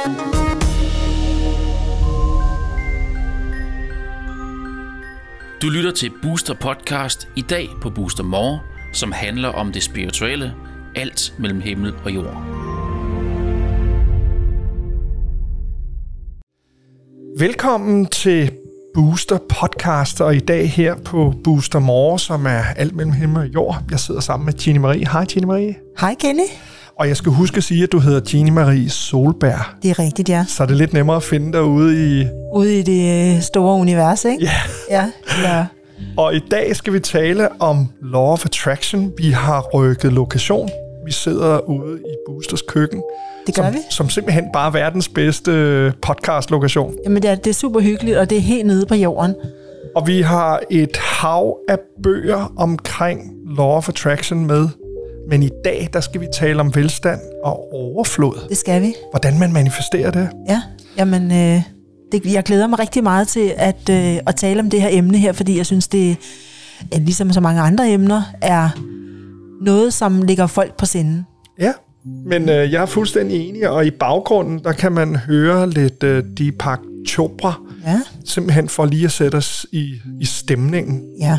Du lytter til Booster Podcast i dag på Booster More, som handler om det spirituelle, alt mellem himmel og jord. Velkommen til Booster Podcast, og i dag her på Booster More, som er alt mellem himmel og jord. Jeg sidder sammen med Jeannie Marie. Hej Jeannie Marie. Hej Kenny. Og jeg skal huske at sige, at du hedder Jeannie Marie Solberg. Det er rigtigt, ja. Så er det lidt nemmere at finde dig ude i... Ude i det øh, store univers, ikke? Ja. Ja, ja. Og i dag skal vi tale om Law of Attraction. Vi har rykket lokation. Vi sidder ude i Boosters køkken. Det gør som, vi. Som simpelthen bare er verdens bedste podcast-lokation. Jamen, det er, det er super hyggeligt, og det er helt nede på jorden. Og vi har et hav af bøger omkring Law of Attraction med. Men i dag, der skal vi tale om velstand og overflod. Det skal vi. Hvordan man manifesterer det. Ja, jamen, øh, det, jeg glæder mig rigtig meget til at, øh, at tale om det her emne her, fordi jeg synes, det, ligesom så mange andre emner, er noget, som ligger folk på sinden. Ja, men øh, jeg er fuldstændig enig, og i baggrunden, der kan man høre lidt øh, Deepak Chopra, Ja, simpelthen for lige at sætte os i, i stemningen. ja.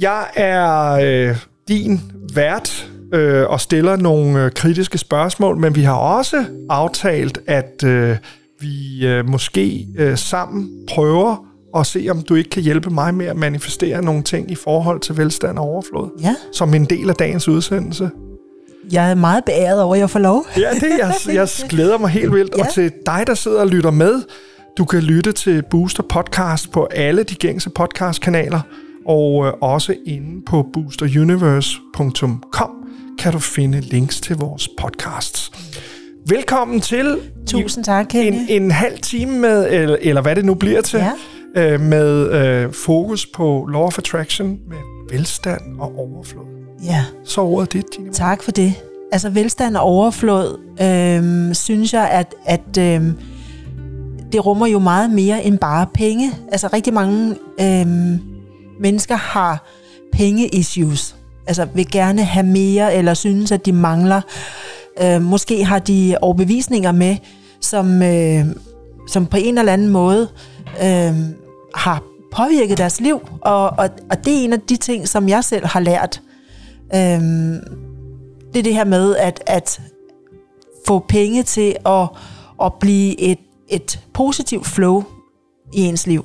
Jeg er øh, din vært øh, og stiller nogle øh, kritiske spørgsmål, men vi har også aftalt, at øh, vi øh, måske øh, sammen prøver at se, om du ikke kan hjælpe mig med at manifestere nogle ting i forhold til velstand og overflod, ja. som en del af dagens udsendelse. Jeg er meget beæret over, at jeg får lov. Ja, det jeg, jeg glæder mig helt vildt. Ja. Og til dig, der sidder og lytter med, du kan lytte til Booster Podcast på alle de gængse podcastkanaler, og øh, også inde på boosteruniverse.com kan du finde links til vores podcasts. Velkommen til Tusind tak, en, en halv time med, eller, eller hvad det nu bliver til, Ja. øh, med øh, fokus på Law of Attraction med velstand og overflod. Ja. Så ordet dit, Tine. Tak for det. Altså velstand og overflod, øhm, synes jeg, at, at øhm, det rummer jo meget mere end bare penge. Altså rigtig mange øhm, mennesker har penge-issues. Altså vil gerne have mere, eller synes, at de mangler. Øh, måske har de overbevisninger med, som, øh, som på en eller anden måde øh, har påvirket deres liv. Og, og, og det er en af de ting, som jeg selv har lært. Øh, det er det her med at, at få penge til at, at blive et, et positivt flow i ens liv.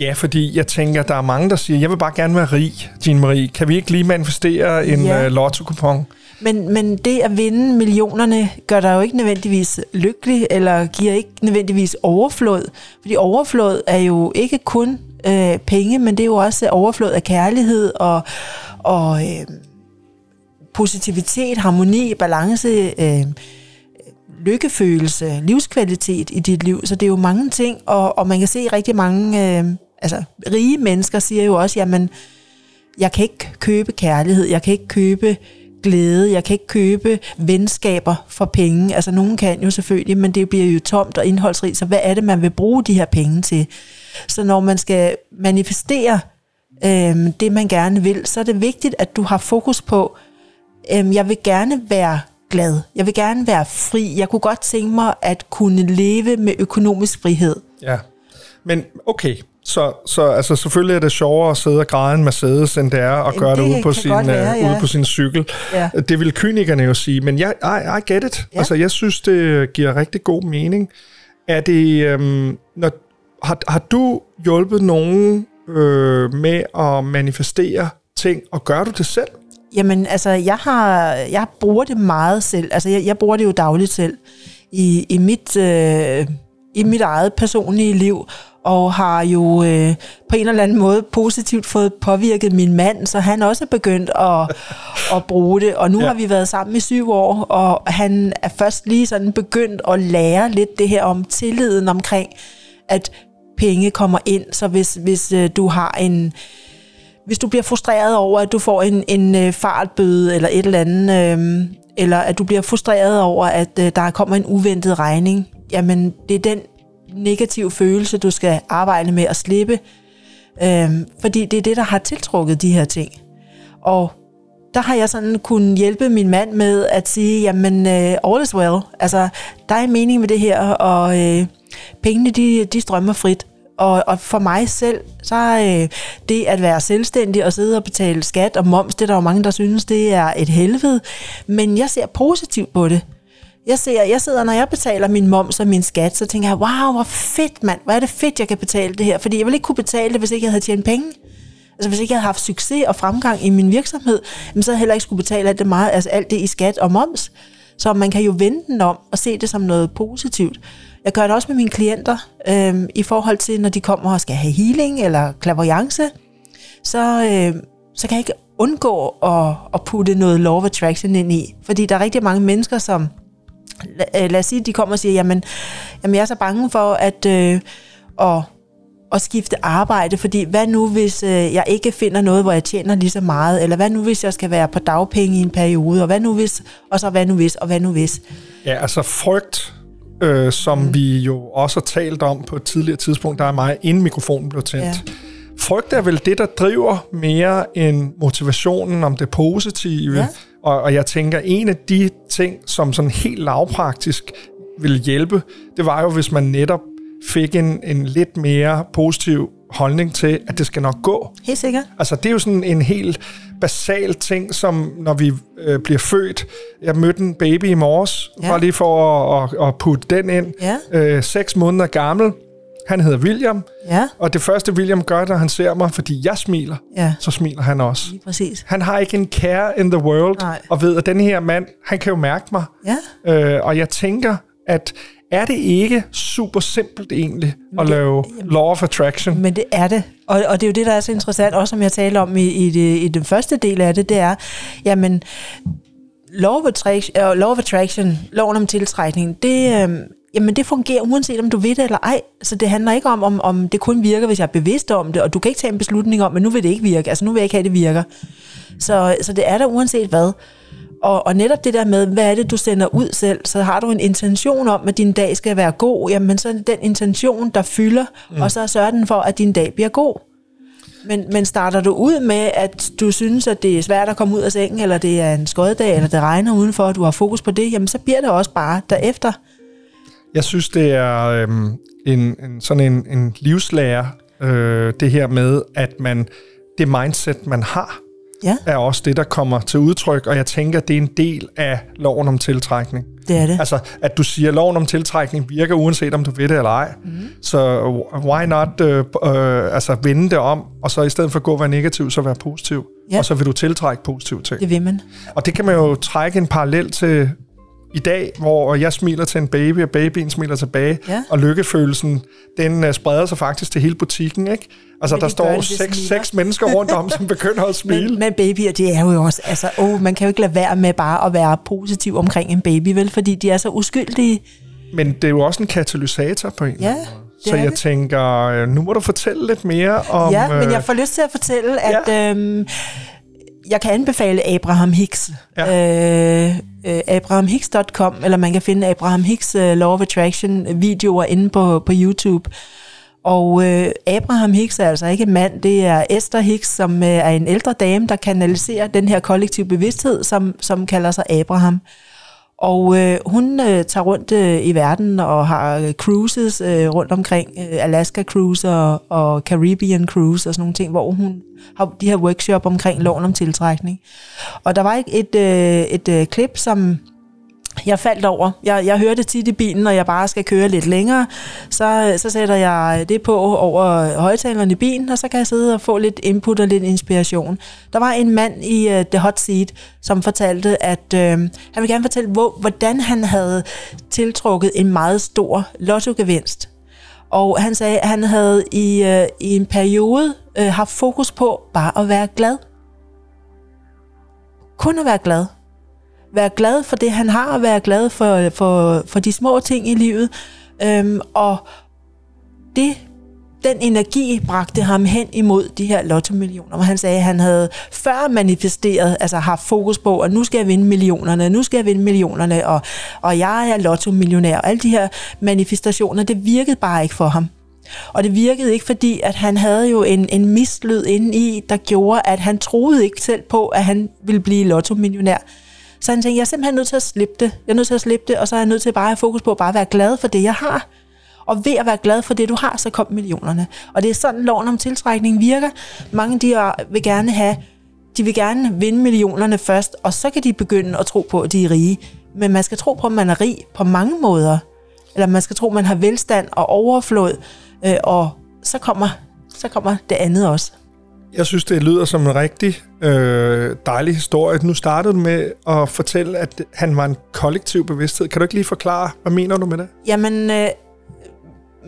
Ja, fordi jeg tænker, der er mange, der siger, jeg vil bare gerne være rig, Jean Marie. Kan vi ikke lige manifestere en Ja. uh, lotto-kupon? Men, men det at vinde millionerne gør dig jo ikke nødvendigvis lykkelig, eller giver ikke nødvendigvis overflod. Fordi overflod er jo ikke kun øh, penge, men det er jo også overflod af kærlighed og, og øh, positivitet, harmoni, balance, øh, lykkefølelse, livskvalitet i dit liv. Så det er jo mange ting, og, og man kan se rigtig mange, øh, altså rige mennesker siger jo også, jamen, jeg kan ikke købe kærlighed, jeg kan ikke købe glæde, jeg kan ikke købe venskaber for penge. Altså nogen kan jo selvfølgelig, men det bliver jo tomt og indholdsrigt, så hvad er det, man vil bruge de her penge til? Så når man skal manifestere øh, det, man gerne vil, så er det vigtigt, at du har fokus på, øh, jeg vil gerne være glad, jeg vil gerne være fri, jeg kunne godt tænke mig at kunne leve med økonomisk frihed. Ja. Men okay, så, så altså, selvfølgelig er det sjovere at sidde og græde en Mercedes, end det er at gøre det, det ude, på sin, godt være, ja. ude på sin cykel. Ja. Det vil kynikerne jo sige, men jeg, I, I get it. Ja. Altså, jeg synes, det giver rigtig god mening. Er det, øhm, når, har, har du hjulpet nogen øh, med at manifestere ting, og gør du det selv? Jamen, altså, jeg, har, jeg bruger det meget selv. Altså, jeg, jeg bruger det jo dagligt selv i, i, mit, øh, i mit eget personlige liv, og har jo øh, på en eller anden måde positivt fået påvirket min mand, så han også er begyndt at, at bruge det. Og nu Ja. har vi været sammen i syv år, og han er først lige sådan begyndt at lære lidt det her om tilliden omkring, at penge kommer ind. Så hvis, hvis øh, du har en hvis du bliver frustreret over, at du får en, en øh, fartbøde eller et eller andet, øh, eller at du bliver frustreret over, at øh, der kommer en uventet regning, jamen det er den negative følelse, du skal arbejde med at slippe. Øhm, fordi det er det, der har tiltrukket de her ting. Og der har jeg sådan kunnet hjælpe min mand med at sige, jamen, øh, all is well. Altså, der er en mening med det her, og øh, pengene, de, de strømmer frit. Og, og for mig selv, så er øh, det at være selvstændig og sidde og betale skat og moms, det er der jo mange, der synes, det er et helvede. Men jeg ser positivt på det. Jeg, ser, jeg sidder, når jeg betaler min moms og min skat, så tænker jeg, wow, hvor fedt mand, hvor er det fedt, jeg kan betale det her. Fordi jeg ville ikke kunne betale det, hvis ikke jeg havde tjent penge. Altså hvis ikke jeg havde haft succes og fremgang i min virksomhed, så havde jeg heller ikke skulle betale alt det, meget, altså alt det i skat og moms. Så man kan jo vende den om og se det som noget positivt. Jeg gør det også med mine klienter, øh, i forhold til, når de kommer og skal have healing eller clairvoyance, så, øh, så kan jeg ikke undgå at, at putte noget law of attraction ind i. Fordi der er rigtig mange mennesker, som, lad, lad os sige, de kommer og siger, jamen, jamen jeg er så bange for at, øh, at, at skifte arbejde, fordi hvad nu, hvis øh, jeg ikke finder noget, hvor jeg tjener lige så meget, eller hvad nu, hvis jeg skal være på dagpenge i en periode, og hvad nu hvis, og så hvad nu hvis, og hvad nu hvis. Ja, altså frygt øh, som mm. vi jo også har talt om på et tidligere tidspunkt, der er mig, inden mikrofonen blev tændt. Ja. Frygt er vel det, der driver mere end motivationen om det positive. Ja. Og, og jeg tænker, en af de ting, som sådan helt lavpraktisk vil hjælpe, det var jo, hvis man netop fik en, en lidt mere positiv holdning til, at det skal nok gå. Helt sikkert. Altså, det er jo sådan en helt basal ting, som når vi øh, bliver født. Jeg mødte en baby i morges, ja. bare lige for at, at, at putte den ind. Ja. Øh, seks måneder gammel. Han hedder William. Ja. Og det første William gør, da han ser mig, fordi jeg smiler, ja. så smiler han også. Lige præcis. Han har ikke en care in the world, Nej. og ved, at den her mand, han kan jo mærke mig. Ja. Øh, og jeg tænker, at er det ikke super simpelt egentlig at det, lave jamen, law of attraction? Men det er det. Og, og det er jo det, der er så interessant, også som jeg taler om i, i, det, i den første del af det, det er, jamen, law of attraction, uh, law of attraction loven om tiltrækning, det, uh, jamen det fungerer uanset om du ved det eller ej. Så det handler ikke om, om, om det kun virker, hvis jeg er bevidst om det, og du kan ikke tage en beslutning om, men nu vil det ikke virke. Altså nu vil jeg ikke have, at det virker. Så, så det er der uanset hvad. Og, og netop det der med, hvad er det, du sender ud selv, så har du en intention om, at din dag skal være god, jamen så er det den intention, der fylder, mm. og så sørger den for, at din dag bliver god. Men, men starter du ud med, at du synes, at det er svært at komme ud af sengen, eller det er en skoddag, eller det regner udenfor, og du har fokus på det, jamen så bliver det også bare derefter. Jeg synes, det er øhm, en, en, sådan en, en livslærer, øh, det her med, at man det mindset, man har, ja. er også det, der kommer til udtryk, og jeg tænker, det er en del af loven om tiltrækning. Det er det. Altså, at du siger, at loven om tiltrækning virker, uanset om du ved det eller ej. Mm. Så why not uh, uh, altså, vende det om, og så i stedet for at gå og være negativ, så være positiv. Ja. Og så vil du tiltrække positive ting. Det vil man. Og det kan man jo trække en parallel til i dag, hvor jeg smiler til en baby, og babyen smiler tilbage, ja. og lykkefølelsen, den uh, spreder sig faktisk til hele butikken, ikke? Altså, der står seks, seks mennesker rundt om, som begynder at smile. Men, men babyer, det er jo også, altså, oh, man kan jo ikke lade være med bare at være positiv omkring en baby, vel? Fordi de er så uskyldige. Men det er jo også en katalysator på en ja. Så jeg det. tænker, øh, nu må du fortælle lidt mere om... Ja, men jeg øh, får lyst til at fortælle, at ja. øhm, jeg kan anbefale Abraham Hicks. Ja. Øh, øh, abrahamhicks.com, eller man kan finde Abraham Hicks uh, Law of Attraction videoer inde på, på YouTube. Og øh, Abraham Hicks er altså ikke en mand, det er Esther Hicks, som øh, er en ældre dame, der kanaliserer den her kollektive bevidsthed, som, som kalder sig Abraham. Og øh, hun øh, tager rundt øh, i verden og har øh, cruises øh, rundt omkring, øh, Alaska Cruise og, og Caribbean Cruise og sådan nogle ting, hvor hun har de her workshop omkring loven om tiltrækning. Og der var ikke et, øh, et øh, klip, som jeg faldt over. Jeg, jeg hører det tit i bilen, når jeg bare skal køre lidt længere. Så, øh, så sætter jeg øh, det på over højtaleren i bilen, og så kan jeg sidde og få lidt input og lidt inspiration. Der var en mand i uh, The Hot Seat, som fortalte, at uh, han ville gerne fortælle, hvor, hvordan han havde tiltrukket en meget stor lottogevinst. Og han sagde, at han havde i, uh, i en periode uh, haft fokus på bare at være glad. Kun at være glad være glad for det, han har, og være glad for, for, for de små ting i livet. Øhm, og det, den energi bragte ham hen imod de her lotto-millioner, hvor han sagde, at han havde før manifesteret, altså haft fokus på, at nu skal jeg vinde millionerne, nu skal jeg vinde millionerne, og, og jeg er lotto-millionær. Og alle de her manifestationer, det virkede bare ikke for ham. Og det virkede ikke, fordi at han havde jo en, en mislyd inde i, der gjorde, at han troede ikke selv på, at han ville blive lotto-millionær. Så han tænkte, jeg er simpelthen nødt til at slippe det. Jeg er nødt til at slippe det, og så er jeg nødt til bare at have fokus på at bare være glad for det, jeg har. Og ved at være glad for det, du har, så kom millionerne. Og det er sådan, loven om tiltrækning virker. Mange de vil gerne have, de vil gerne vinde millionerne først, og så kan de begynde at tro på, at de er rige. Men man skal tro på, at man er rig på mange måder. Eller man skal tro, at man har velstand og overflod, øh, og så kommer, så kommer det andet også. Jeg synes, det lyder som en rigtig øh, dejlig historie. Nu startede du med at fortælle, at han var en kollektiv bevidsthed. Kan du ikke lige forklare, hvad mener du med det? Jamen, øh,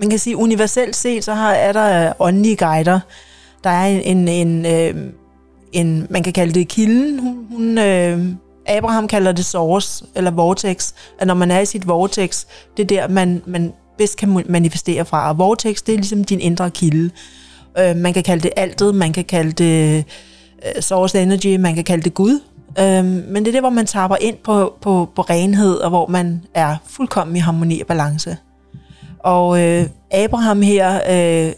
man kan sige, universelt set, så har, er der åndelige guider. Der er en, en, en, øh, en man kan kalde det kilden. Hun, hun, øh, Abraham kalder det source, eller vortex. At når man er i sit vortex, det er der, man, man bedst kan manifestere fra. Og vortex, det er ligesom din indre kilde. Øh, man kan kalde det altet, man kan kalde det øh, source energy, man kan kalde det Gud. Øh, men det er det, hvor man tapper ind på, på, på renhed, og hvor man er fuldkommen i harmoni og balance. Og øh, Abraham her øh,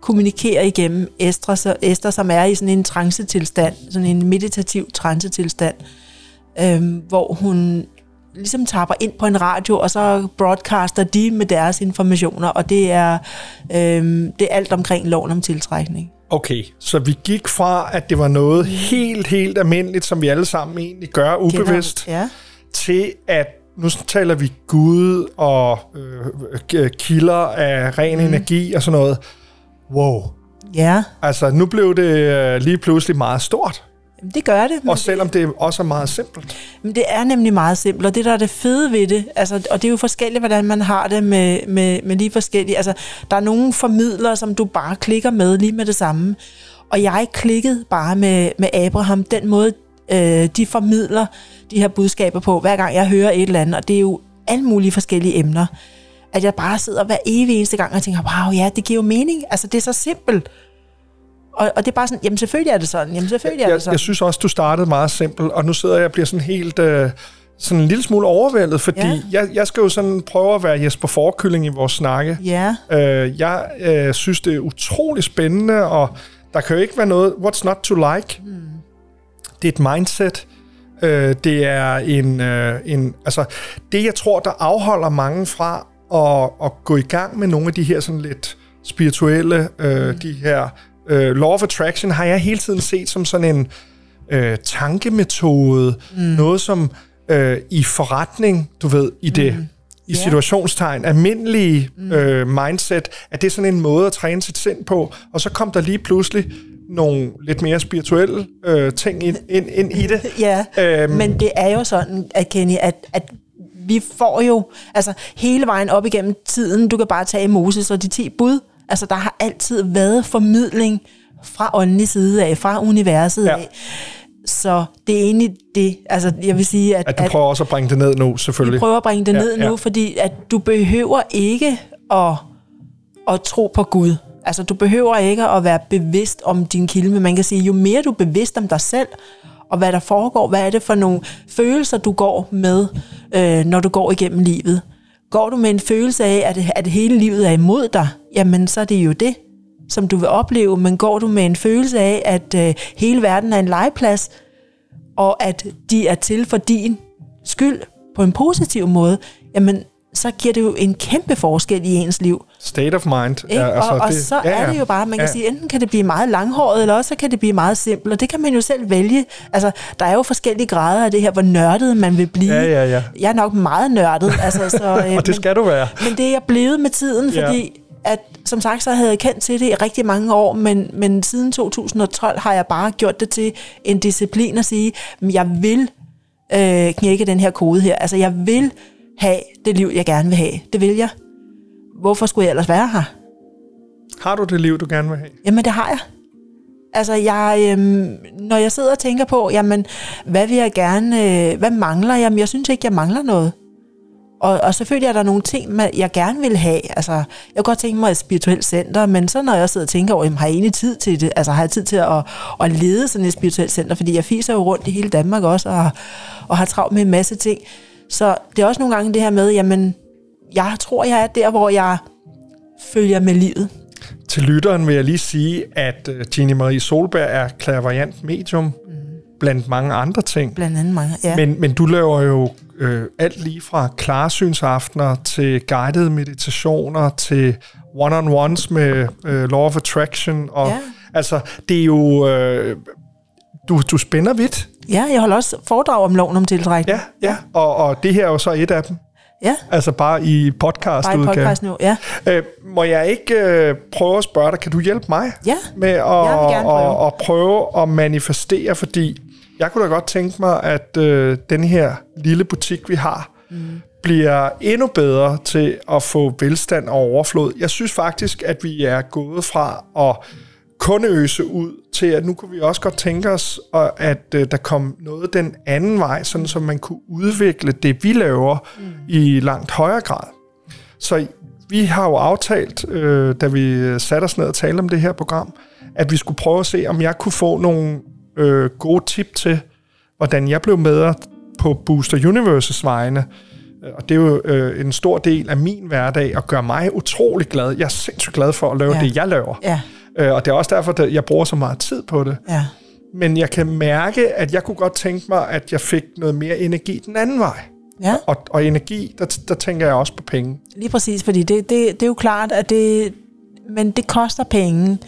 kommunikerer igennem Esther, så Esther, som er i sådan en trancetilstand, sådan en meditativ trancetilstand, øh, hvor hun ligesom tapper ind på en radio, og så broadcaster de med deres informationer, og det er, øh, det er alt omkring loven om tiltrækning. Okay, så vi gik fra, at det var noget helt, helt almindeligt, som vi alle sammen egentlig gør ubevidst, ja. til at nu taler vi Gud og øh, kilder af ren mm. energi og sådan noget. Wow. Ja. Altså, nu blev det øh, lige pludselig meget stort. Jamen, det gør det. Og selvom det også er meget simpelt. Men det er nemlig meget simpelt, og det der er det fede ved det, altså, og det er jo forskelligt, hvordan man har det med, med, med lige forskellige. Altså, der er nogle formidlere, som du bare klikker med lige med det samme. Og jeg klikkede bare med, med Abraham, den måde, øh, de formidler de her budskaber på, hver gang jeg hører et eller andet, og det er jo alle mulige forskellige emner, at jeg bare sidder hver evig eneste gang og tænker, wow, ja, det giver jo mening. Altså, det er så simpelt. Og, og det er bare sådan, jamen selvfølgelig er det sådan, jamen selvfølgelig er jeg, det sådan. Jeg synes også, du startede meget simpelt, og nu sidder jeg og bliver sådan helt... Øh, sådan en lille smule overvældet, fordi ja. jeg, jeg skal jo sådan prøve at være Jesper Forkylling i vores snakke. Ja. Øh, jeg øh, synes, det er utrolig spændende, og der kan jo ikke være noget, what's not to like. Hmm. Det er et mindset. Øh, det er en, øh, en, altså det, jeg tror, der afholder mange fra at, at gå i gang med nogle af de her sådan lidt spirituelle, øh, mm. de her øh, law of attraction, har jeg hele tiden set som sådan en øh, tankemetode, mm. noget som øh, i forretning, du ved, i det mm. i situationstegn, almindelige mm. øh, mindset, at det er sådan en måde at træne sit sind på, og så kom der lige pludselig nogle lidt mere spirituelle øh, ting ind, ind, ind i det. ja, øhm. men det er jo sådan, at Kenny, at, at vi får jo, altså hele vejen op igennem tiden, du kan bare tage Moses og de 10 bud, altså der har altid været formidling fra åndelig side af, fra universet ja. af. Så det er egentlig det, altså jeg vil sige, at... At du prøver at, også at bringe det ned nu, selvfølgelig. Vi prøver at bringe det ja, ned ja. nu, fordi at du behøver ikke at, at tro på Gud. Altså, du behøver ikke at være bevidst om din kilde, men man kan sige, jo mere du er bevidst om dig selv, og hvad der foregår, hvad er det for nogle følelser, du går med, øh, når du går igennem livet. Går du med en følelse af, at, at hele livet er imod dig, jamen så er det jo det, som du vil opleve. Men går du med en følelse af, at øh, hele verden er en legeplads, og at de er til for din skyld på en positiv måde, jamen så giver det jo en kæmpe forskel i ens liv. State of mind. Ja, altså og, og det, så ja, er det jo bare, man kan ja. sige, enten kan det blive meget langhåret, eller også kan det blive meget simpelt, og det kan man jo selv vælge. Altså, der er jo forskellige grader af det her, hvor nørdet man vil blive. Ja, ja, ja. Jeg er nok meget nørdet. altså, så, øh, og det skal men, du være. Men det er jeg blevet med tiden, fordi ja. at, som sagt, så havde jeg kendt til det i rigtig mange år, men, men siden 2012 har jeg bare gjort det til en disciplin at sige, at jeg vil øh, knække den her kode her. Altså, jeg vil have det liv, jeg gerne vil have. Det vil jeg. Hvorfor skulle jeg ellers være her? Har du det liv, du gerne vil have? Jamen, det har jeg. Altså, jeg, øhm, når jeg sidder og tænker på, jamen, hvad vil jeg gerne, øh, hvad mangler jeg? Jamen, jeg synes ikke, jeg mangler noget. Og, og selvfølgelig er der nogle ting, jeg gerne vil have. Altså, jeg kunne godt tænke mig et spirituelt center, men så når jeg sidder og tænker over, jamen, har jeg egentlig tid til det? Altså, har jeg tid til at, at lede sådan et spirituelt center? Fordi jeg fiser jo rundt i hele Danmark også, og, og har travlt med en masse ting. Så det er også nogle gange det her med, jamen, jeg tror, jeg er der, hvor jeg følger med livet. til lytteren vil jeg lige sige, at øh, Jeannie Marie Solberg er klaverjant medium, mm. blandt mange andre ting. Blandt andet mange, ja. Men, men du laver jo øh, alt lige fra klarsynsaftener til guidede meditationer til one-on-ones med øh, Law of Attraction. Og, Ja. Altså, det er jo... Øh, du, du spænder vidt. Ja, jeg holder også foredrag om loven om tiltrækning. Ja, ja. Og, og det her er jo så et af dem. Ja, Altså bare i podcast bare i podcast nu. Ja, Øh, må jeg ikke øh, prøve at spørge dig, kan du hjælpe mig Ja, med at, prøve. at, at prøve at manifestere, fordi jeg kunne da godt tænke mig, at øh, den her lille butik, vi har, mm. bliver endnu bedre til at få velstand og overflod. Jeg synes faktisk, at vi er gået fra at kun øse ud til, at nu kunne vi også godt tænke os, og at øh, der kom noget den anden vej, sådan så man kunne udvikle det, vi laver, mm. i langt højere grad. Så vi har jo aftalt, øh, da vi satte os ned og talte om det her program, at vi skulle prøve at se, om jeg kunne få nogle øh, gode tip til, hvordan jeg blev bedre på Booster Universes vegne. Og det er jo øh, en stor del af min hverdag at gøre mig utrolig glad. Jeg er sindssygt glad for at lave ja. det, jeg laver. ja, Øh, og det er også derfor, at jeg bruger så meget tid på det. ja. Men jeg kan mærke, at jeg kunne godt tænke mig, at jeg fik noget mere energi den anden vej. Ja, Og, og energi, der, der tænker jeg også på penge. lige præcis, fordi det, det, det er jo klart, at det, men det koster penge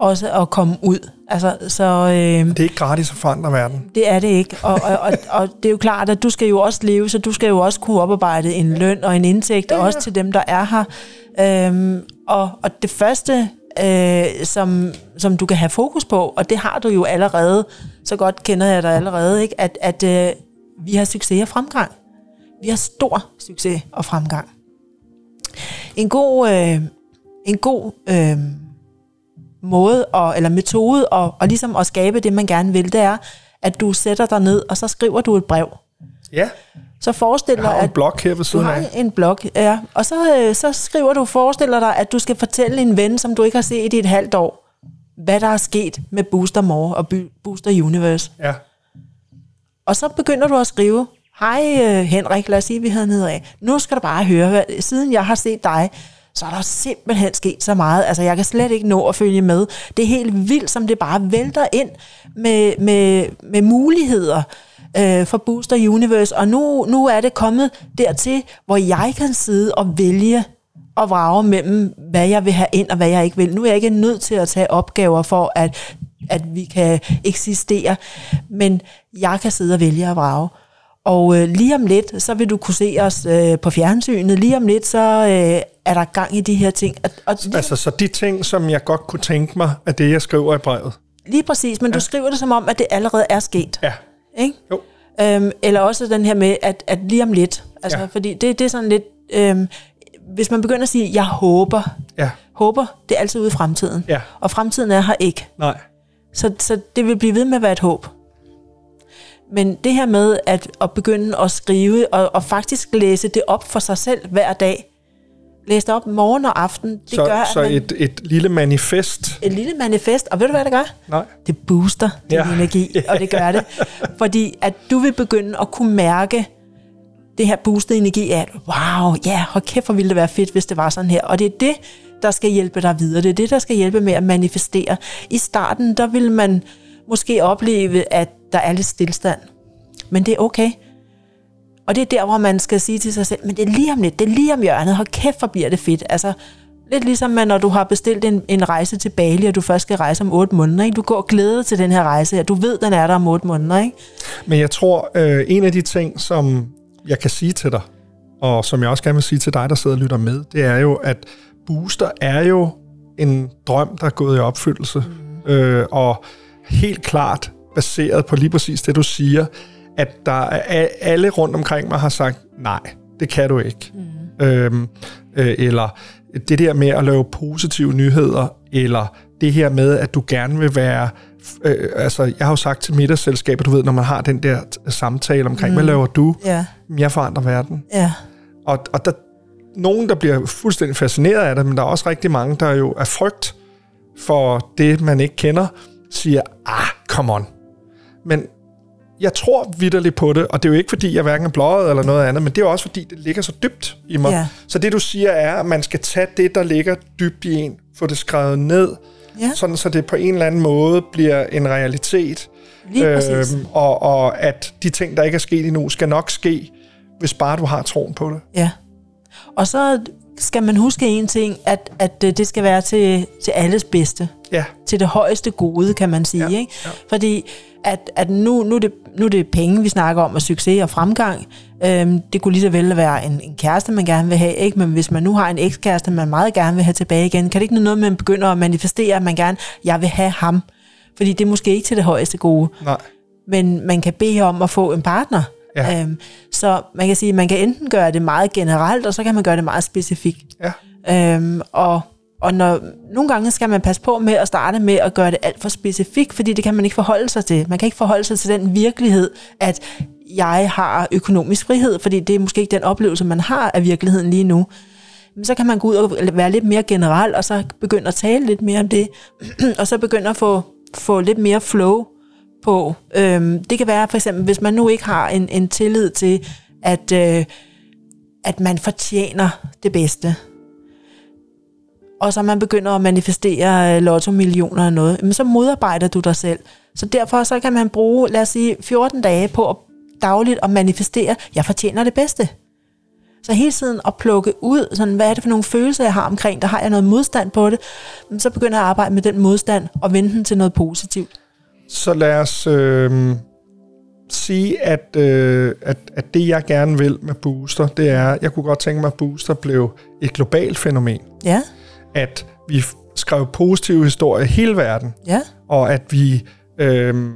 også at komme ud. Altså, så øh, Det er ikke gratis at forandre verden. det er det ikke. Og, og, og, og det er jo klart, at du skal jo også leve, så du skal jo også kunne oparbejde en løn og en indtægt, ja, også til dem, der er her. Øhm, og, og det første, øh, som, som du kan have fokus på, og det har du jo allerede, så godt kender jeg dig allerede, ikke? at, at øh, vi har succes og fremgang. Vi har stor succes og fremgang. En god, øh, en god øh, måde og, eller metode og, og ligesom at skabe det, man gerne vil, det er, at du sætter dig ned, og så skriver du et brev. Ja, Så forestil dig, har en at blog her ved du siden har af. en blog, ja. Og så, øh, så skriver du, forestiller dig, at du skal fortælle en ven, som du ikke har set i et halvt år, hvad der er sket med Booster More og Booster Universe. Ja. Og så begynder du at skrive, hej øh, Henrik, lad os sige, vi hedder nedad. Nu skal du bare høre, hvad, siden jeg har set dig, så er der simpelthen sket så meget. Altså, jeg kan slet ikke nå at følge med. Det er helt vildt, som det bare vælter ind med, med, med muligheder øh, for Booster Universe. Og nu, nu er det kommet dertil, hvor jeg kan sidde og vælge og vrage mellem, hvad jeg vil have ind og hvad jeg ikke vil. Nu er jeg ikke nødt til at tage opgaver for, at, at vi kan eksistere, men jeg kan sidde og vælge og vrage. Og øh, lige om lidt, så vil du kunne se os øh, på fjernsynet. Lige om lidt, så øh, er der gang i de her ting. Og, og lige, Altså, så de ting, som jeg godt kunne tænke mig, er det, jeg skriver i brevet. lige præcis, men ja. du skriver det som om, at det allerede er sket. Ja. Ikke? Jo. Øhm, eller også den her med, at, at lige om lidt. Altså, ja. Fordi det, det er sådan lidt... Øhm, hvis man begynder at sige, jeg håber, Ja. håber, det er altid ude i fremtiden. Ja. Og fremtiden er her ikke. Nej. Så, så det vil blive ved med at være et håb. Men det her med at, at begynde at skrive og, og faktisk læse det op for sig selv hver dag, læse det op morgen og aften, det så, gør, så man, et, et lille manifest. et lille manifest, og ved du hvad det gør? Nej. Det booster din Ja. energi, og det gør det. Fordi at du vil begynde at kunne mærke det her boostede energi af, at wow, ja, hold kæft, hvor ville det være fedt, hvis det var sådan her. Og det er det, der skal hjælpe dig videre. Det er det, der skal hjælpe med at manifestere. I starten, der vil man måske opleve, at der er lidt stillstand. Men det er okay. Og det er der, hvor man skal sige til sig selv, men det er lige om lidt, det er lige om hjørnet, hold kæft, hvor bliver det fedt. Altså, lidt ligesom man, når du har bestilt en, en rejse til Bali, og du først skal rejse om otte måneder. Ikke? Du går dig til den her rejse, og du ved, den er der om otte måneder. Ikke? Men jeg tror, øh, en af de ting, som jeg kan sige til dig, og som jeg også gerne vil sige til dig, der sidder og lytter med, det er jo, at Booster er jo en drøm, der er gået i opfyldelse. Mm. Øh, og helt klart baseret på lige præcis det, du siger, at der er alle rundt omkring mig har sagt, nej, det kan du ikke. Mm. Øhm, øh, eller det der med at lave positive nyheder, eller det her med, at du gerne vil være... Øh, altså, jeg har jo sagt til middagsselskaber, du ved, når man har den der samtale omkring, mm. hvad laver du? Jamen, Jeg forandrer verden. ja, Og, og der nogen, der bliver fuldstændig fascineret af det, men der er også rigtig mange, der jo er frygt for det, man ikke kender, siger, ah, come on. Men jeg tror vidderligt på det, og det er jo ikke, fordi jeg hverken er blåret eller noget andet, men det er også, fordi det ligger så dybt i mig. Ja. Så det, du siger, er, at man skal tage det, der ligger dybt i en, få det skrevet ned, Ja. sådan så det på en eller anden måde bliver en realitet. Lige. Øhm, og, og at de ting, der ikke er sket endnu, skal nok ske, hvis bare du har troen på det. Ja. Og så skal man huske en ting, at, at øh, det skal være til, til alles bedste. Ja, Til det højeste gode, kan man sige. Ja, Ikke? ja. Fordi at, at nu, nu, er det, nu er det penge, vi snakker om, og succes og fremgang. Øhm, det kunne lige så vel være en, en kæreste, man gerne vil have. Ikke? Men hvis man nu har en ekskæreste, man meget gerne vil have tilbage igen, kan det ikke noget, at man begynder at manifestere, at man gerne, jeg vil have ham. Fordi det er måske ikke til det højeste gode. nej. men man kan bede om at få en partner. Ja. Øhm, så man kan sige, at man kan enten gøre det meget generelt, og så kan man gøre det meget specifikt. Ja. Øhm, og og når, nogle gange skal man passe på med at starte med at gøre det alt for specifikt, fordi det kan man ikke forholde sig til. Man kan ikke forholde sig til den virkelighed, at jeg har økonomisk frihed, fordi det er måske ikke den oplevelse, man har af virkeligheden lige nu. Men så kan man gå ud og være lidt mere generel, og så begynde at tale lidt mere om det, og så begynde at få, få lidt mere flow på. Øhm, det kan være for eksempel, hvis man nu ikke har en, en tillid til, at, øh, at man fortjener det bedste, og så man begynder at manifestere øh, lotto-millioner og noget, jamen så modarbejder du dig selv. Så derfor så kan man bruge, lad os sige, 14 dage på at dagligt at manifestere, jeg fortjener det bedste. Så hele tiden at plukke ud, sådan, hvad er det for nogle følelser, jeg har omkring, der har jeg noget modstand på det, men så begynder jeg at arbejde med den modstand og vende den til noget positivt. Så lad os øh, sige, at, øh, at, at det, jeg gerne vil med Booster, det er, jeg kunne godt tænke mig, at Booster blev et globalt fænomen. Ja, At vi skrev positive historier i hele verden, ja, og at vi... Øh,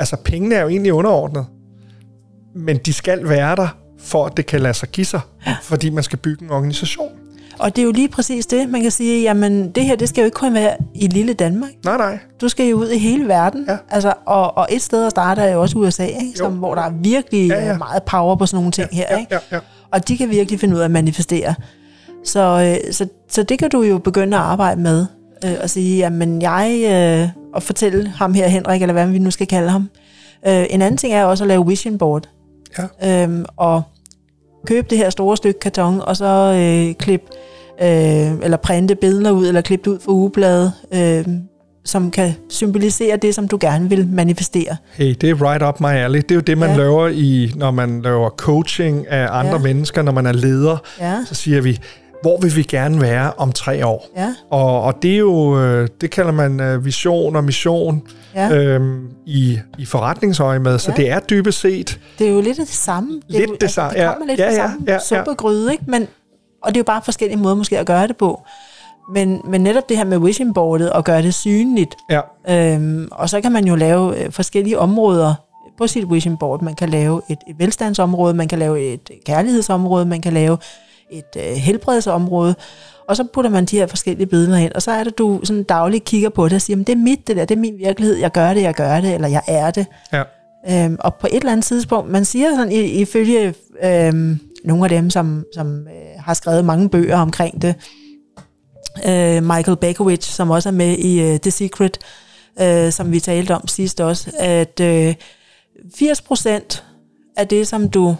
altså, pengene er jo egentlig underordnet, men de skal være der, for at det kan lade sig give sig, ja. fordi man skal bygge en organisation. og det er jo lige præcis det, man kan sige, jamen det her, det skal jo ikke kun være i lille Danmark. Nej, nej. Du skal jo ud i hele verden. Ja. Altså, og, og et sted at starte er jo også USA, ikke? Som, hvor der er virkelig Ja, ja, ja. ja. meget power på sådan nogle ting her. Ja, Ikke? ja, ja. Og de kan virkelig finde ud af at manifestere. Så, øh, så, så det kan du jo begynde at arbejde med. Øh, og sige, jamen jeg... Øh, og fortælle ham her, Henrik, eller hvad vi nu skal kalde ham. Øh, en anden ting er også at lave vision board. Ja. Øhm, og købe det her store stykke karton, og så øh, klip, øh, eller printe billeder ud, eller klippe ud for ugebladet, øh, som kan symbolisere det, som du gerne vil manifestere. Hey, det er right up my alley. Det er jo det, man ja. Laver, i, når man laver coaching af andre. Ja. mennesker, når man er leder. Ja, Så siger vi, hvor vil vi gerne være om tre år? ja, Og, og det er jo, øh, det kalder man øh, vision og mission ja. øhm, i, i forretningsøje med. Så Ja. det er dybest set, Det er jo lidt det samme. Det, Lidt jo, det samme, Det ja. kommer lidt Ja, ja, ja, ja, samme ja, ja. suppegryde, ikke? Men, og det er jo bare forskellige måder måske at gøre det på. Men, men netop det her med vision boardet og gøre det synligt, ja, Øhm, og så kan man jo lave øh, forskellige områder på sit vision board. Man kan lave et, et velstandsområde, man kan lave et kærlighedsområde, man kan lave et øh, helbredsområde. Og så putter man de her forskellige billeder ind, og så er det, du sådan dagligt kigger på det og siger, "Men det er mit, det der, det er min virkelighed, jeg gør det, jeg gør det, eller jeg er det. ja. Øhm, og på et eller andet tidspunkt, man siger sådan, ifølge øhm, nogle af dem, som, som øh, har skrevet mange bøger omkring det, øh, Michael Bekowitz, som også er med i øh, The Secret, øh, som vi talte om sidst også, at øh, 80% af det, som du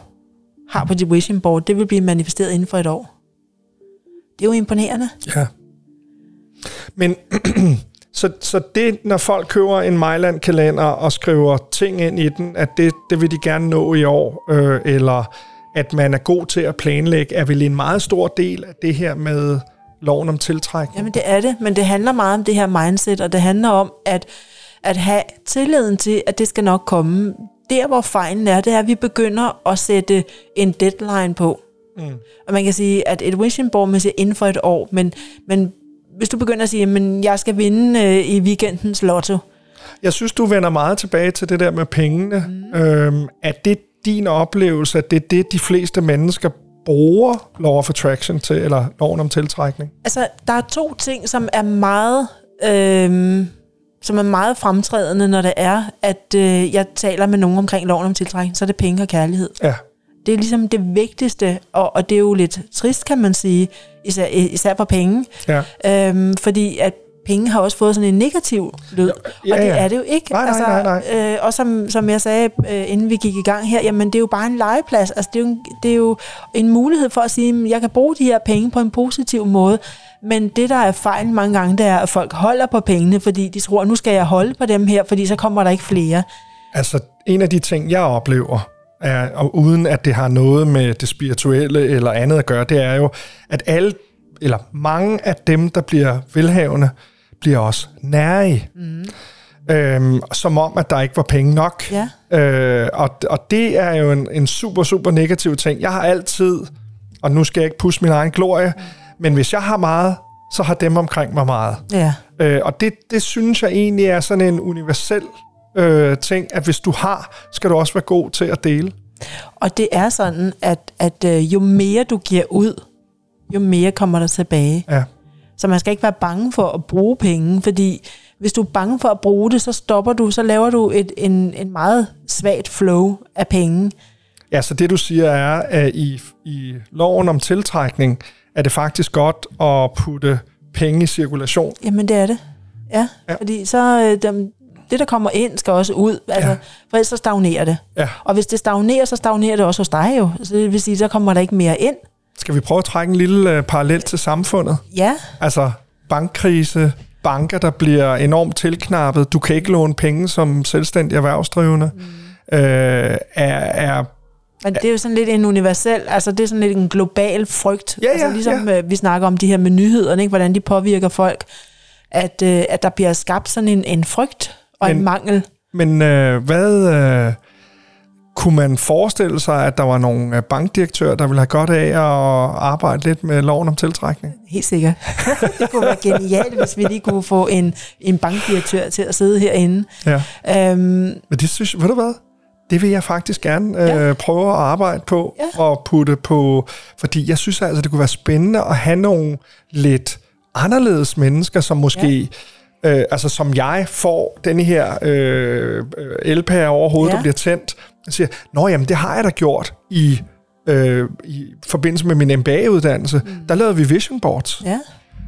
har på dit vision board, det vil blive manifesteret inden for et år. Det er jo imponerende. ja. Men så, så det, når folk køber en Mejland-kalender og skriver ting ind i den, at det, det vil de gerne nå i år, øh, eller at man er god til at planlægge, er vel en meget stor del af det her med loven om tiltrækning. Jamen det er det, men det handler meget om det her mindset, og det handler om at, at have tilliden til, at det skal nok komme. Der hvor fejlen er, det er, at vi begynder at sætte en deadline på. Mm. Og man kan sige, at et vision board, man siger inden for et år, men, men hvis du begynder at sige, at jeg skal vinde øh, i weekendens lotto, Jeg synes, du vender meget tilbage til det der med pengene. Mm. Øhm, er det din oplevelse, at det er det, de fleste mennesker bruger Law of Attraction til, eller loven om tiltrækning? Altså, der er to ting, som er meget, øh, som er meget fremtrædende, når det er, at øh, jeg taler med nogen omkring loven om tiltrækning, så er det penge og kærlighed. Ja, Det er ligesom det vigtigste, og, og det er jo lidt trist, kan man sige, især, især for penge. ja, Øhm, fordi at penge har også fået sådan en negativ lyd, Ja, og det ja. er det jo ikke. Altså, Nej, nej, nej, Øh, og som, som jeg sagde, øh, inden vi gik i gang her, jamen det er jo bare en legeplads. Altså, det, er jo, en- det er jo en mulighed for at sige, at jeg kan bruge de her penge på en positiv måde. Men det, der er fejlen mange gange, det er, at folk holder på pengene, fordi de tror, nu skal jeg holde på dem her, fordi så kommer der ikke flere. Altså, en af de ting, jeg oplever, er, og uden at det har noget med det spirituelle eller andet at gøre, det er jo, at alle, eller mange af dem, der bliver velhavende, bliver også nærige. Mm. Øhm, som om, at der ikke var penge nok. Ja. Øh, og, og det er jo en, en super, super negativ ting. Jeg har altid, og nu skal jeg ikke pusse min egen glorie, men hvis jeg har meget, så har dem omkring mig meget. Ja. Øh, og det, det synes jeg egentlig er sådan en universel øh, ting, at hvis du har, skal du også være god til at dele. Og det er sådan, at, at øh, jo mere du giver ud, jo mere kommer der tilbage. Ja. Så man skal ikke være bange for at bruge penge, fordi hvis du er bange for at bruge det, så stopper du, så laver du et, en, en meget svagt flow af penge. ja, så det du siger er, at i, i loven om tiltrækning, er det faktisk godt at putte penge i cirkulation. Jamen det er det. Ja, Ja. fordi så øh, dem, det, der kommer ind, skal også ud. Altså, ja. For ellers så stagnerer det. Ja. Og hvis det stagnerer, så stagnerer det også hos dig jo. Så det vil sige, så kommer der ikke mere ind. Skal vi prøve at trække en lille øh, parallel til samfundet? Ja, Altså bankkrise, banker, der bliver enormt tilknappet, du kan ikke låne penge som selvstændig erhvervsdrivende, mm. øh, er, er men det er jo sådan lidt en universel, altså det er sådan lidt en global frygt. Ja, ja, altså ligesom ja. vi snakker om de her med nyhederne, ikke? hvordan de påvirker folk. At, øh, at der bliver skabt sådan en, en frygt og Men- en mangel. Men øh, hvad øh, kunne man forestille sig, at der var nogle øh, bankdirektører, der ville have godt af at arbejde lidt med loven om tiltrækning? Helt sikkert. det kunne være genialt, hvis vi lige kunne få en, en bankdirektør til at sidde herinde. Ja. Øhm, Men det synes ved du hvad? Det vil jeg faktisk gerne øh, Ja. prøve at arbejde på Ja. og putte på, fordi jeg synes altså, det kunne være spændende at have nogle lidt anderledes mennesker, som måske, ja. øh, altså som jeg får den her øh, øh, LPR over hovedet, ja. Ja. der bliver tændt, og siger, nå jamen, det har jeg da gjort i, øh, i forbindelse med min MBA-uddannelse. Mm. Der lavede vi vision boards. ja,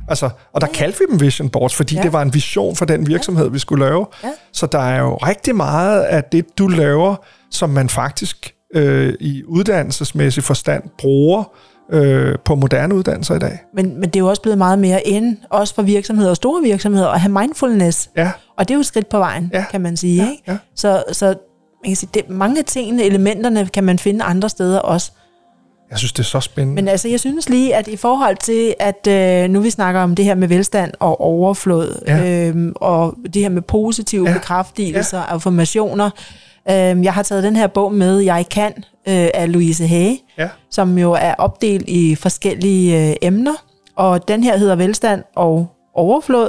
Altså, og der kaldte vi dem vision boards, fordi ja. Ja. det var en vision for den virksomhed, vi skulle lave. Ja. Så der er jo rigtig meget af det, du laver, som man faktisk øh, i uddannelsesmæssig forstand bruger øh, på moderne uddannelser i dag. men, men det er jo også blevet meget mere ind, også for virksomheder og store virksomheder, at have mindfulness. Ja, Og det er jo et skridt på vejen, Ja. ja. kan man sige. Ja, ikke? ja. Så, så man kan sige, det, mange af tingene, elementerne, kan man finde andre steder også. jeg synes, det er så spændende. Men altså, jeg synes lige, at i forhold til, at øh, nu vi snakker om det her med velstand og overflod, Ja. ja. øhm, og det her med positive Ja. ja. bekræftelser og affirmationer. Øhm, jeg har taget den her bog med, Jeg kan, øh, af Louise Hage, ja. som jo er opdelt i forskellige øh, emner. Og den her hedder Velstand og Overflod.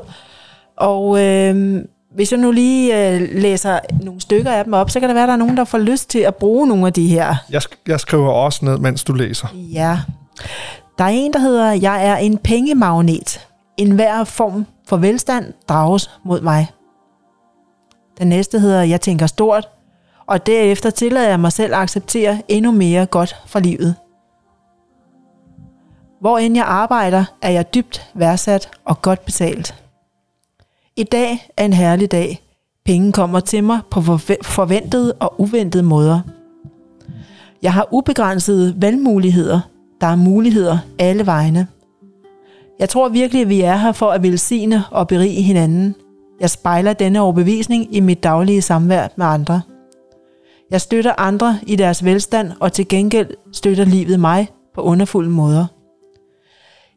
Og øh, hvis jeg nu lige øh, læser nogle stykker af dem op, så kan det være, at der er nogen, der får lyst til at bruge nogle af de her. Jeg, jeg skriver også ned, mens du læser. Ja. Der er en, der hedder, jeg er en pengemagnet. En hver form for velstand drages mod mig. Den næste hedder, jeg tænker stort, og derefter tillader jeg mig selv at acceptere endnu mere godt fra livet. Hvor end jeg arbejder, er jeg dybt værdsat og godt betalt. I dag er en herlig dag. Penge kommer til mig på forventede og uventede måder. Jeg har ubegrænsede valgmuligheder. Der er muligheder alle vegne. Jeg tror virkelig, at vi er her for at velsigne og berige hinanden. Jeg spejler denne overbevisning i mit daglige samvær med andre. Jeg støtter andre i deres velstand, og til gengæld støtter livet mig på underfulde måder.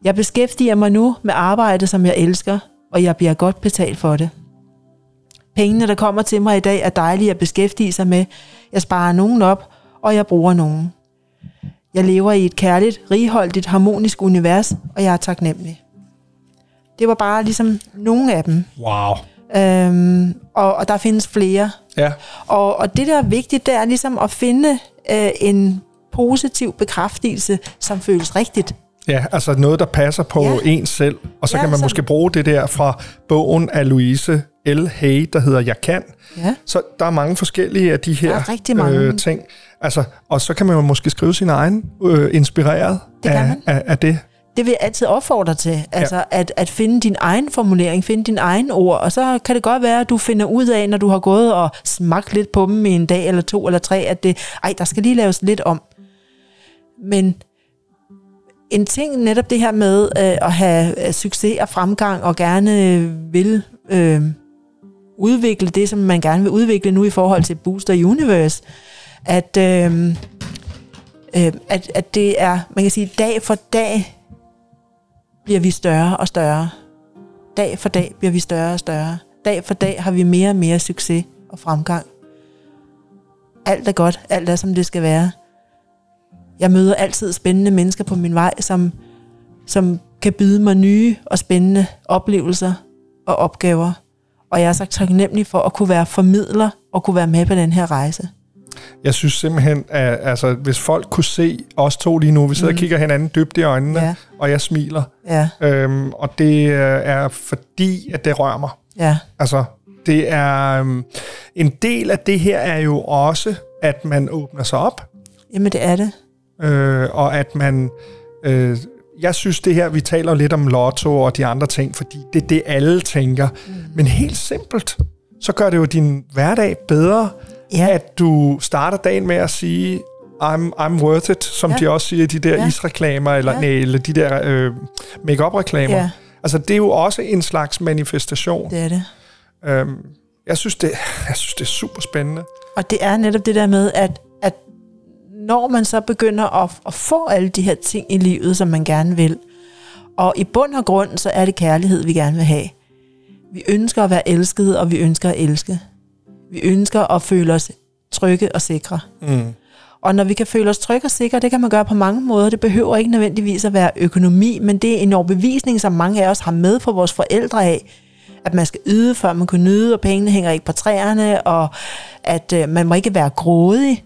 Jeg beskæftiger mig nu med arbejde, som jeg elsker, og jeg bliver godt betalt for det. Pengene, der kommer til mig i dag, er dejlige at beskæftige sig med. Jeg sparer nogen op, og jeg bruger nogen. Jeg lever i et kærligt, righoldigt, harmonisk univers, og jeg er taknemmelig. Det var bare ligesom nogle af dem. Wow. Øhm, og, og der findes flere. Ja, Og, og det, der er vigtigt, det er ligesom at finde øh, en positiv bekræftelse, som føles rigtigt. Ja, altså noget, der passer på ja. En selv. Og så ja, kan man så- måske bruge det der fra bogen af Louise L. Hay, der hedder Jeg kan. Ja. Så der er mange forskellige af de her Der er rigtig mange. Øh, ting. Altså, og så kan man jo måske skrive sin egen øh, inspireret Det af, af, af det. det vil jeg altid opfordre til. Altså, ja. at, at finde din egen formulering, finde din egen ord, og så kan det godt være, at du finder ud af, når du har gået og smagt lidt på dem i en dag eller to eller tre, at det, ej, der skal lige laves lidt om. Men en ting, netop det her med øh, at have øh, succes og fremgang, og gerne øh, vil øh, udvikle det, som man gerne vil udvikle nu i forhold til Booster Universe, at, øh, øh, at, at det er, man kan sige, dag for dag bliver vi større og større. Dag for dag bliver vi større og større. Dag for dag har vi mere og mere succes og fremgang. Alt er godt, alt er som det skal være. Jeg møder altid spændende mennesker på min vej, som, som kan byde mig nye og spændende oplevelser og opgaver. Og jeg er så taknemmelig for at kunne være formidler og kunne være med på den her rejse. Jeg synes simpelthen, at altså, hvis folk kunne se os to lige nu, vi sidder mm. og kigger hinanden dybt i øjnene, ja. og jeg smiler. Ja. Øhm, og det er fordi, at det rører mig. Ja. Altså, det er... Um, en del af det her er jo også, at man åbner sig op. Jamen, det er det. Øh, og at man... Øh, jeg synes det her, vi taler lidt om lotto og de andre ting, fordi det er det, alle tænker. Mm. Men helt simpelt, så gør det jo din hverdag bedre, ja. at du starter dagen med at sige, I'm, I'm worth it, som ja. de også siger, de der ja. isreklamer, eller, ja. nej, eller de der øh, make-up-reklamer. Ja. Altså, det er jo også en slags manifestation. Det er det. Øhm, jeg, synes, det jeg synes, det er super spændende. Og det er netop det der med, at når man så begynder at, at få alle de her ting i livet, som man gerne vil, og i bund og grund, så er det kærlighed, vi gerne vil have. Vi ønsker at være elskede, og vi ønsker at elske. Vi ønsker at føle os trygge og sikre. Mm. Og når vi kan føle os trygge og sikre, det kan man gøre på mange måder. Det behøver ikke nødvendigvis at være økonomi, men det er en overbevisning, som mange af os har med fra vores forældre af, at man skal yde, før man kan nyde, og pengene hænger ikke på træerne, og at øh, man må ikke være grådig.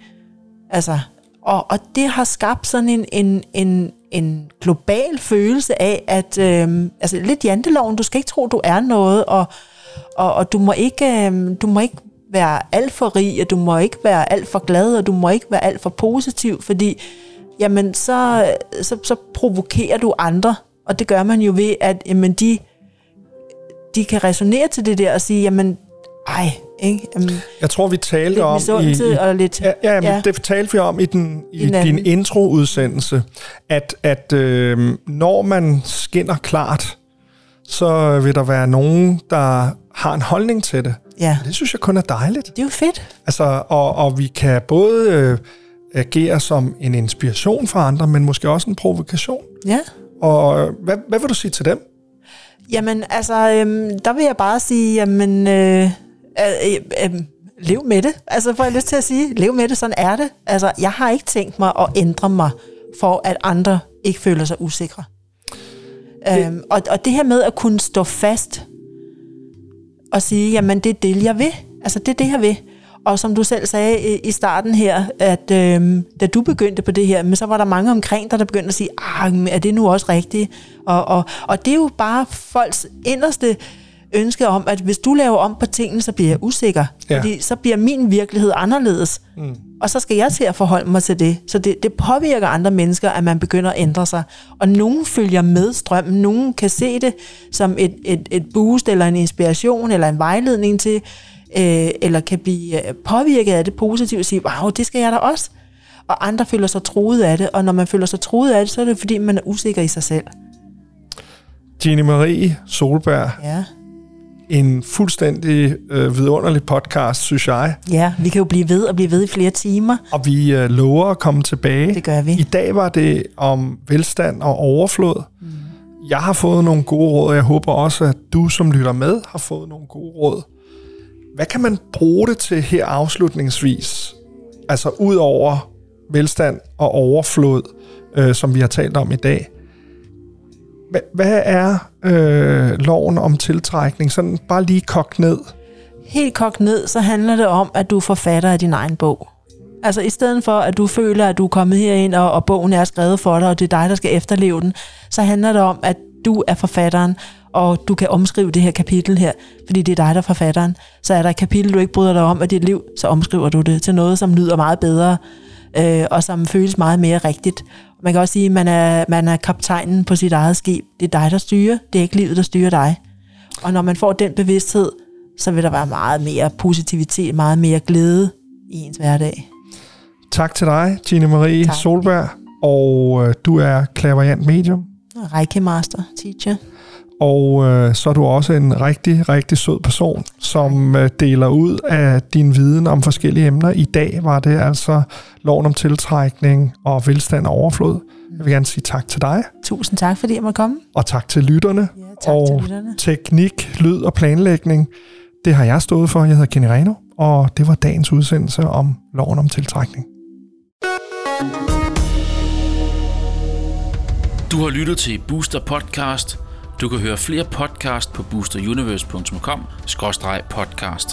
Altså, og, og det har skabt sådan en, en, en, en global følelse af, at øh, altså lidt janteloven, du skal ikke tro, du er noget, og, og, og du, må ikke, øh, du må ikke være alt for rig, og du må ikke være alt for glad, og du må ikke være alt for positiv, fordi jamen, så, så, så provokerer du andre, og det gør man jo ved, at jamen, de, de kan resonere til det der og sige, jamen, ej, ikke? Jamen, jeg tror, vi talte om... I, i, og lidt, ja, ja, ja, det talte vi om i, den, i din intro-udsendelse, at, at øh, når man skinner klart, så vil der være nogen, der har en holdning til det. Ja. Det synes jeg kun er dejligt. Det er jo fedt. Altså, og, og vi kan både øh, agere som en inspiration for andre, men måske også en provokation. Ja. Og hvad, hvad vil du sige til dem? Jamen, altså, øhm, der vil jeg bare sige, jamen, øh, øh, øh, lev med det. Altså, får jeg lyst til at sige, lev med det, sådan er det. Altså, jeg har ikke tænkt mig at ændre mig, for at andre ikke føler sig usikre. Det. Øhm, og, og det her med at kunne stå fast og sige, jamen det er det, jeg vil. Altså det er det, jeg vil. Og som du selv sagde i starten her, at øhm, da du begyndte på det her, men så var der mange omkring dig, der begyndte at sige, ah, er det nu også rigtigt? Og, og, og det er jo bare folks inderste ønske om, at hvis du laver om på tingene, så bliver jeg usikker. Ja. Fordi så bliver min virkelighed anderledes. Mm. Og så skal jeg til at forholde mig til det. Så det, det påvirker andre mennesker, at man begynder at ændre sig. Og nogen følger med strømmen. Nogen kan se det som et, et, et boost, eller en inspiration, eller en vejledning til, øh, eller kan blive øh, påvirket af det positivt og sige, wow, det skal jeg da også. Og andre føler sig troet af det. Og når man føler sig troet af det, så er det fordi, man er usikker i sig selv. Jeanne Marie Solberg. Ja en fuldstændig øh, vidunderlig podcast, synes jeg. Ja, vi kan jo blive ved og blive ved i flere timer. Og vi øh, lover at komme tilbage. Det gør vi. I dag var det om velstand og overflod. Mm. Jeg har fået nogle gode råd, og jeg håber også, at du, som lytter med, har fået nogle gode råd. Hvad kan man bruge det til her afslutningsvis? Altså ud over velstand og overflod, øh, som vi har talt om i dag – hvad, er øh, loven om tiltrækning? Sådan bare lige kogt ned. Helt kogt ned, så handler det om, at du er forfatter af din egen bog. Altså i stedet for, at du føler, at du er kommet herind, og, og bogen er skrevet for dig, og det er dig, der skal efterleve den, så handler det om, at du er forfatteren, og du kan omskrive det her kapitel her, fordi det er dig, der er forfatteren. Så er der et kapitel, du ikke bryder dig om af dit liv, så omskriver du det til noget, som lyder meget bedre, øh, og som føles meget mere rigtigt. Man kan også sige, at man er, man er kaptajnen på sit eget skib. Det er dig, der styrer. Det er ikke livet, der styrer dig. Og når man får den bevidsthed, så vil der være meget mere positivitet, meget mere glæde i ens hverdag. Tak til dig, Gine Marie tak. Solberg, og øh, du er klaverjant medium. Reiki Master Teacher. Og øh, så er du også en rigtig, rigtig sød person, som øh, deler ud af din viden om forskellige emner. I dag var det altså loven om tiltrækning og velstand og overflod. Jeg vil gerne sige tak til dig. Tusind tak, fordi jeg måtte komme. Og tak til lytterne. Ja, tak og til lytterne. teknik, lyd og planlægning, det har jeg stået for. Jeg hedder Kenny Reno, og det var dagens udsendelse om loven om tiltrækning. Du har lyttet til Booster Podcast. Du kan høre flere podcast på boosteruniverse.com-podcast.